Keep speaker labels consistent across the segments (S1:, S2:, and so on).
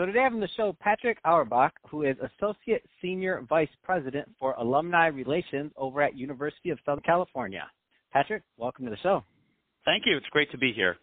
S1: So today I have on the show Patrick Auerbach, who is Associate Senior Vice President for Alumni Relations over at University of Southern California. Patrick, welcome to the show.
S2: Thank you. It's great to be here.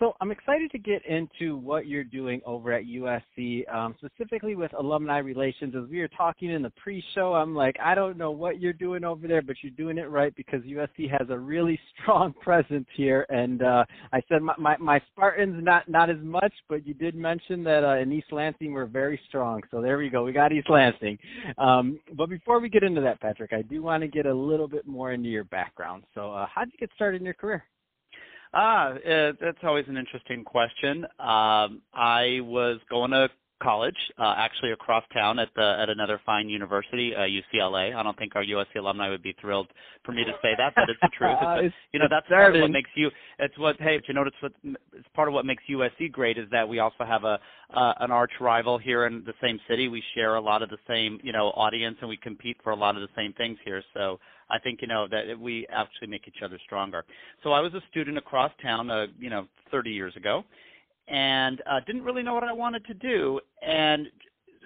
S1: So I'm excited to get into what you're doing over at USC, um, specifically with alumni relations. As we were talking in the pre-show, I'm like, I don't know what you're doing over there, but you're doing it right because USC has a really strong presence here. And uh, I said my, my, my Spartans not not as much, but you did mention that uh, in East Lansing we're very strong. So there we go. We got East Lansing. Um, but before we get into that, Patrick, I do want to get a little bit more into your background. So uh, how did you get started in your career?
S2: Ah, uh, that's always an interesting question. Um, I was going to college, uh, actually across town at the at another fine university, uh, UCLA. I don't think our USC alumni would be thrilled for me to say that, but it's the truth. It's,
S1: it's
S2: you know, that's part of what makes you. It's what hey, but you notice what it's part of what makes USC great is that we also have a uh, an arch rival here in the same city. We share a lot of the same you know audience, and we compete for a lot of the same things here. So I think you know that we actually make each other stronger. So I was a student across town, uh, you know, 30 years ago, and uh, didn't really know what I wanted to do, and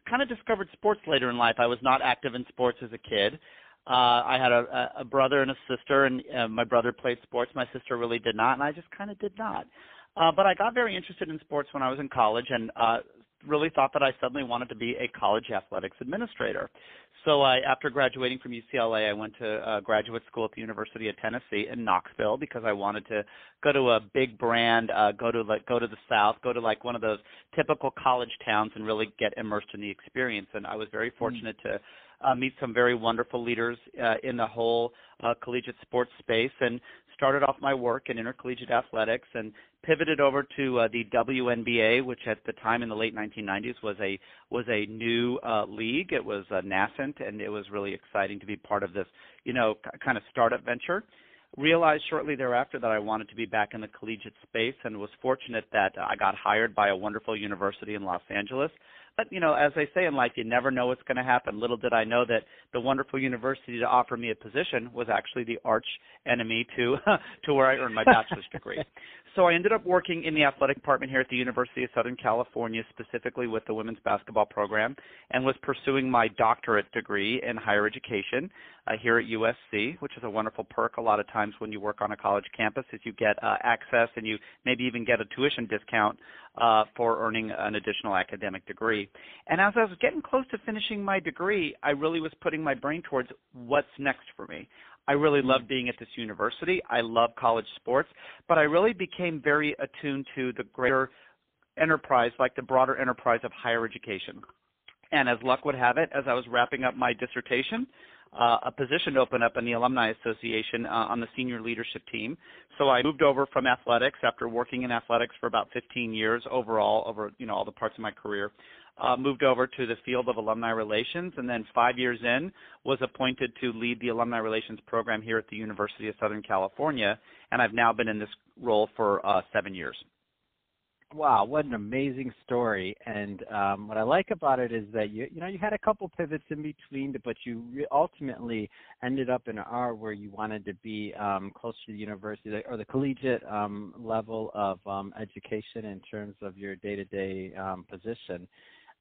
S2: kind of discovered sports later in life. I was not active in sports as a kid. Uh, I had a, a brother and a sister, and uh, my brother played sports. My sister really did not, and I just kind of did not. Uh, but I got very interested in sports when I was in college, and uh, really thought that I suddenly wanted to be a college athletics administrator. So I, after graduating from UCLA, I went to uh, graduate school at the University of Tennessee in Knoxville because I wanted to go to a big brand, uh, go to like go to the South, go to like one of those typical college towns, and really get immersed in the experience. And I was very hmm. fortunate mm. to uh, meet some very wonderful leaders uh, in the whole uh, collegiate sports space and started off my work in intercollegiate athletics and pivoted over to uh, the WNBA, which at the time in the late 1990s was a was a new uh, league. It was uh, nascent, and it was really exciting to be part of this, you know, kind of startup venture. Realized shortly thereafter that I wanted to be back in the collegiate space, and was fortunate that I got hired by a wonderful university in Los Angeles but you know, as I say in life, you never know what's going to happen. Little did I know that the wonderful university to offer me a position was actually the arch enemy to to where I earned my bachelor's degree. So I ended up working in the athletic department here at the University of Southern California, specifically with the women's basketball program, and was pursuing my doctorate degree in higher education uh, here at USC, which is a wonderful perk. A lot of times when you work on a college campus, is you get uh, access and you maybe even get a tuition discount uh, for earning an additional academic degree. And as I was getting close to finishing my degree, I really was putting my brain towards what's next for me. I really love being at this university. I love college sports, but I really became very attuned to the greater enterprise, like the broader enterprise of higher education. And as luck would have it, as I was wrapping up my dissertation, uh, a position to open up in the Alumni Association uh, on the senior leadership team. So I moved over from athletics after working in athletics for about 15 years overall, over you know all the parts of my career uh, moved over to the field of alumni relations, and then five years in was appointed to lead the alumni relations program here at the University of Southern California, and I've now been in this role for uh, seven years.
S1: Wow, what an amazing story! And um, what I like about it is that you you know you had a couple pivots in between, but you re- ultimately ended up in an R where you wanted to be um, close to the university or the collegiate um, level of um, education in terms of your day-to-day um, position.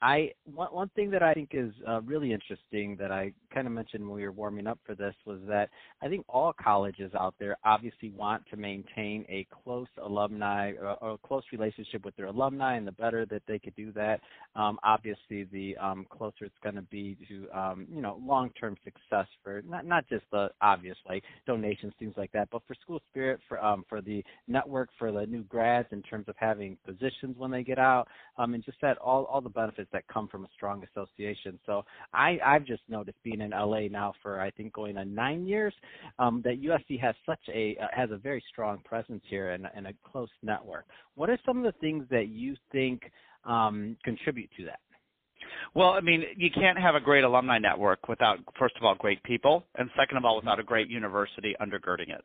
S1: I one one thing that I think is uh, really interesting that I kind of mentioned when we were warming up for this was that I think all colleges out there obviously want to maintain a close alumni or, uh, or a close relationship with their alumni, and the better that they could do that, um, obviously the um, closer it's going to be to um, you know long-term success for not not just the obvious like donations things like that, but for school spirit, for um, for the network, for the new grads in terms of having positions when they get out, um, and just that all all the benefits that come from a strong association. So I, I've just noticed being in LA now for I think going on nine years um, that USC has such a uh, has a very strong presence here and, and, a close network. What are some of the things that you think um, contribute to that?
S2: Well, I mean, you can't have a great alumni network without, first of all, great people, and second of all, without a great university undergirding it.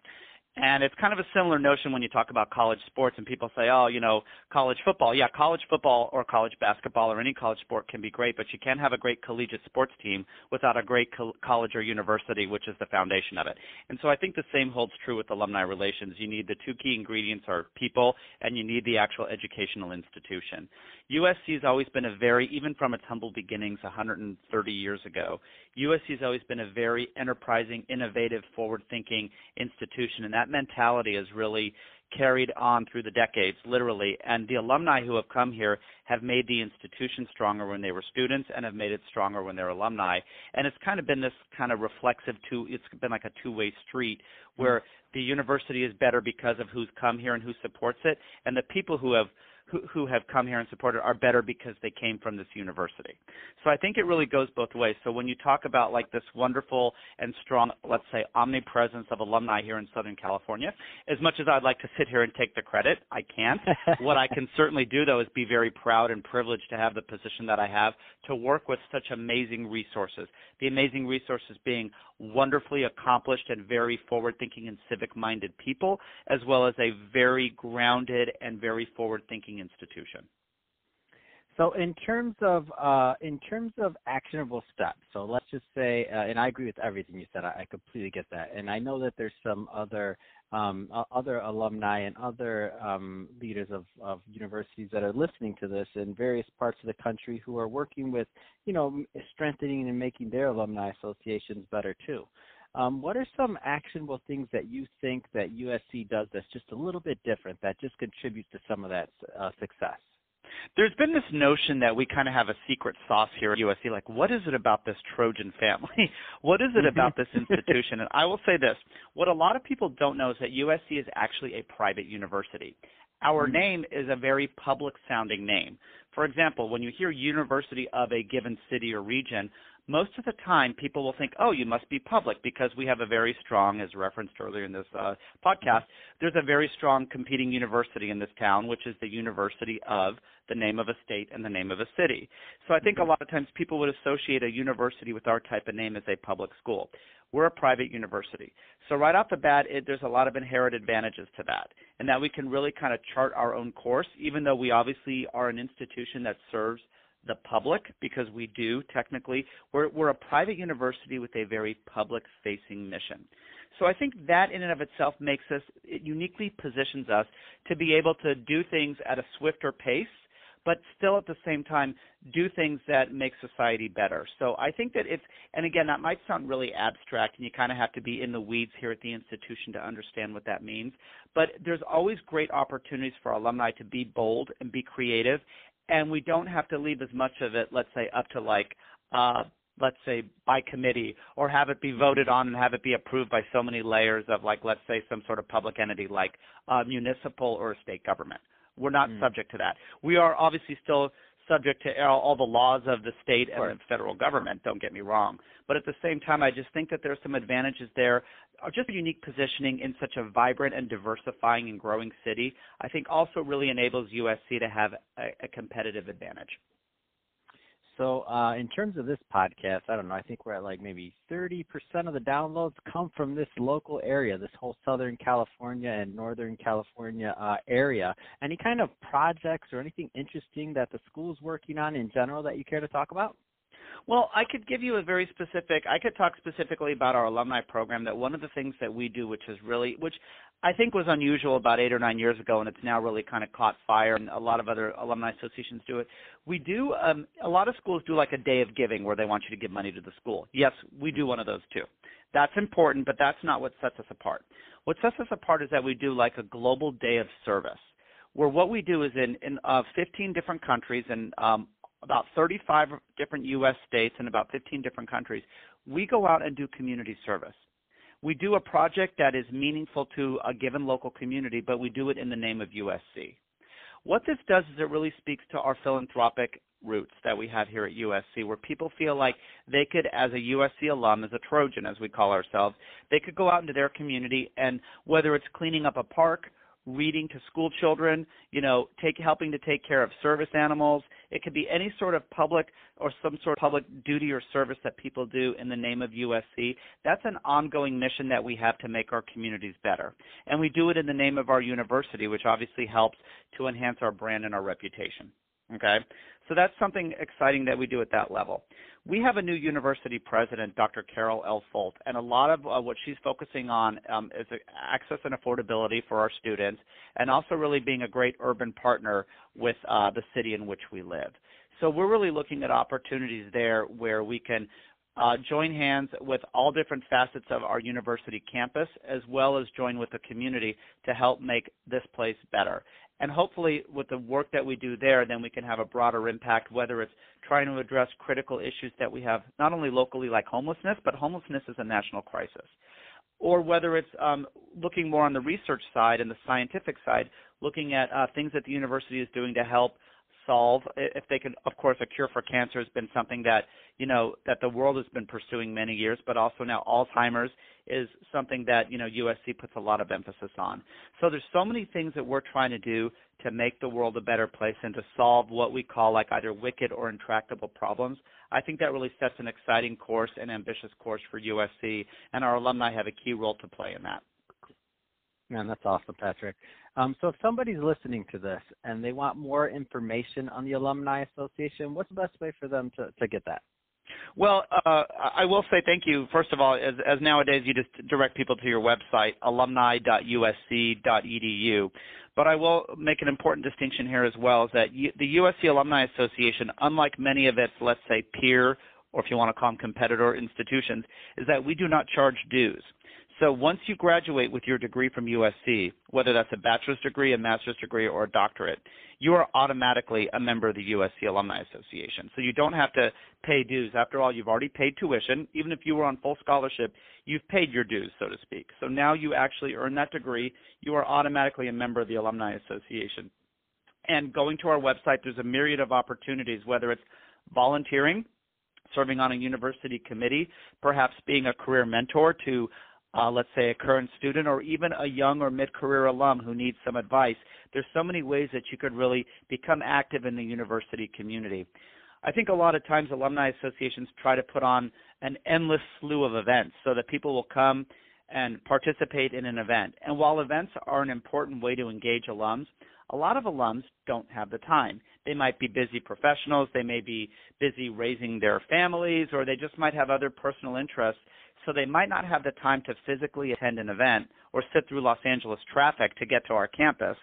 S2: And it's kind of a similar notion when you talk about college sports and people say, oh, you know, college football. Yeah, college football or college basketball or any college sport can be great, but you can't have a great collegiate sports team without a great co- college or university, which is the foundation of it. And so I think the same holds true with alumni relations. You need the two key ingredients are people and you need the actual educational institution. USC has always been a very, even from its humble beginnings 130 years ago, USC has always been a very enterprising, innovative, forward-thinking institution, and that mentality has really carried on through the decades, literally. And the alumni who have come here have made the institution stronger when they were students and have made it stronger when they're alumni. And it's kind of been this kind of reflexive two, it's been like a two-way street where mm-hmm. the university is better because of who's come here and who supports it, and the people who have who, who have come here and supported are better because they came from this university. So I think it really goes both ways. So when you talk about like this wonderful and strong, let's say, omnipresence of alumni here in Southern California, as much as I'd like to sit here and take the credit, I can't. what I can certainly do though is be very proud and privileged to have the position that I have to work with such amazing resources. The amazing resources being wonderfully accomplished and very forward thinking and civic minded people, as well as a very grounded and very forward thinking institution.
S1: So in terms of uh, in terms of actionable steps, so let's just say, uh, and I agree with everything you said. I, I, completely get that, and I know that there's some other um, other alumni and other um, leaders of, of universities that are listening to this in various parts of the country who are working with, you know, strengthening and making their alumni associations better too. Um, what are some actionable things that you think that USC does that's just a little bit different that just contributes to some of that uh, success?
S2: there's been this notion that we kind of have a secret sauce here at USC. Like, what is it about this Trojan family? what is it mm-hmm. about this institution? And I will say this: what a lot of people don't know is that USC is actually a private university. Our mm-hmm. name is a very public-sounding name. For example, when you hear University of a given city or region, most of the time people will think, oh, you must be public because we have a very strong, as referenced earlier in this uh, podcast, there's a very strong competing university in this town, which is the University of the name of a state and the name of a city. So I think a lot of times people would associate a university with our type of name as a public school. We're a private university. So right off the bat, it, there's a lot of inherent advantages to that, and that we can really kind of chart our own course, even though we obviously are an institution that serves – the public because we do technically. We're, we're a private university with a very public facing mission. So I think that in and of itself makes us, it uniquely positions us to be able to do things at a swifter pace, but still at the same time do things that make society better. So I think that it's, and again, that might sound really abstract and you kind of have to be in the weeds here at the institution to understand what that means. But there's always great opportunities for alumni to be bold and be creative and we don't have to leave as much of it, let's say, up to like, uh, let's say, by committee, or have it be voted on and have it be approved by so many layers of like, let's say, some sort of public entity like uh, municipal or state government. We're not mm. subject to that. We are obviously still subject to all, the laws of the state and the federal government. Don't get me wrong, but at the same time, I just think that there's some advantages there. Uh, just a unique positioning in such a vibrant and diversifying and growing city, I think also really enables USC to have a, a competitive advantage.
S1: So, uh, in terms of this podcast, I don't know. I think we're at like maybe 30% of the downloads come from this local area, this whole Southern California and Northern California uh, area. Any kind of projects or anything interesting that the school's working on in general that you care to talk about?
S2: Well, I could give you a very specific. I could talk specifically about our alumni program. That one of the things that we do, which is really, which I think was unusual about eight or nine years ago, and it's now really kind of caught fire, and a lot of other alumni associations do it. We do. Um, a lot of schools do like a day of giving, where they want you to give money to the school. Yes, we do one of those too. That's important, but that's not what sets us apart. What sets us apart is that we do like a global day of service where what we do is in, in uh, 15 different countries and um, about 35 different U.S. states and about 15 different countries, we go out and do community service. We do a project that is meaningful to a given local community, but we do it in the name of USC. What this does is it really speaks to our philanthropic roots that we have here at USC, where people feel like they could, as a USC alum, as a Trojan, as we call ourselves, they could go out into their community and whether it's cleaning up a park, reading to school children, you know, take helping to take care of service animals. It could be any sort of public or some sort of public duty or service that people do in the name of USC. That's an ongoing mission that we have to make our communities better. And we do it in the name of our university, which obviously helps to enhance our brand and our reputation. Okay? So that's something exciting that we do at that level. We have a new university president, Dr. Carol L. Folt, and a lot of uh, what she's focusing on um, is access and affordability for our students, and also really being a great urban partner with uh, the city in which we live. So we're really looking at opportunities there where we can uh, join hands with all different facets of our university campus, as well as join with the community to help make this place better. And hopefully, with the work that we do there, then we can have a broader impact, whether it's trying to address critical issues that we have not only locally, like homelessness, but homelessness is a national crisis. Or whether it's um, looking more on the research side and the scientific side, looking at uh, things that the university is doing to help solve. If they can of course a cure for cancer has been something that you know that the world has been pursuing many years but also now alzheimer's is something that you know usc puts a lot of emphasis on. So there's so many things that we're trying to do to make the world a better place and to solve what we call like either wicked or intractable problems. I think that really sets an exciting course and ambitious course for usc and our alumni have a key role to play in that.
S1: Man, that's awesome, Patrick. Um, so if somebody's listening to this and they want more information on the Alumni Association, what's the best way for them to, to get that?
S2: Well, uh, I will say thank you. First of all, as, as, nowadays you just direct people to your website, alumni.usc.edu. But I will make an important distinction here as well, is that the USC Alumni Association, unlike many of its, let's say, peer or if you want to call them competitor institutions, is that we do not charge dues. So once you graduate with your degree from USC, whether that's a bachelor's degree, a master's degree, or a doctorate, you are automatically a member of the USC Alumni Association. So you don't have to pay dues. After all, you've already paid tuition. Even if you were on full scholarship, you've paid your dues, so to speak. So now you actually earn that degree. You are automatically a member of the Alumni Association. And going to our website, there's a myriad of opportunities, whether it's volunteering, serving on a university committee, perhaps being a career mentor to uh, let's say a current student or even a young or mid-career alum who needs some advice. There's so many ways that you could really become active in the university community. I think a lot of times alumni associations try to put on an endless slew of events so that people will come and participate in an event. And while events are an important way to engage alums, a lot of alums don't have the time. They might be busy professionals, they may be busy raising their families, or they just might have other personal interests so they might not have the time to physically attend an event or sit through Los Angeles traffic to get to our campus,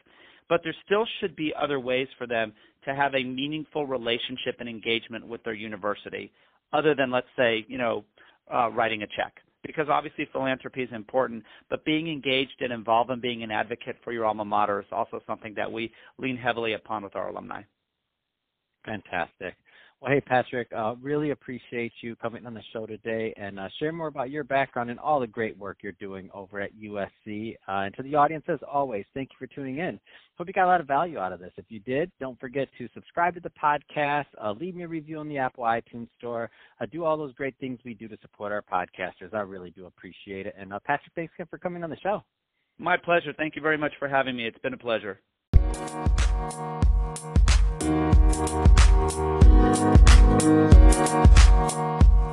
S2: but there still should be other ways for them to have a meaningful relationship and engagement with their university, other than, let's say, you know, uh, writing a check. Because obviously philanthropy is important, but being engaged and involved and being an advocate for your alma mater is also something that we lean heavily upon with our alumni.
S1: Fantastic. Well, hey, Patrick, uh, really appreciate you coming on the show today and uh, share more about your background and all the great work you're doing over at USC. Uh, and to the audience, as always, thank you for tuning in. Hope you got a lot of value out of this. If you did, don't forget to subscribe to the podcast, uh, leave me a review on the Apple iTunes Store, uh, do all those great things we do to support our podcasters. I really do appreciate it. And uh, Patrick, thanks again for coming on the show.
S2: My pleasure. Thank you very much for having me. It's been a pleasure. Thank you.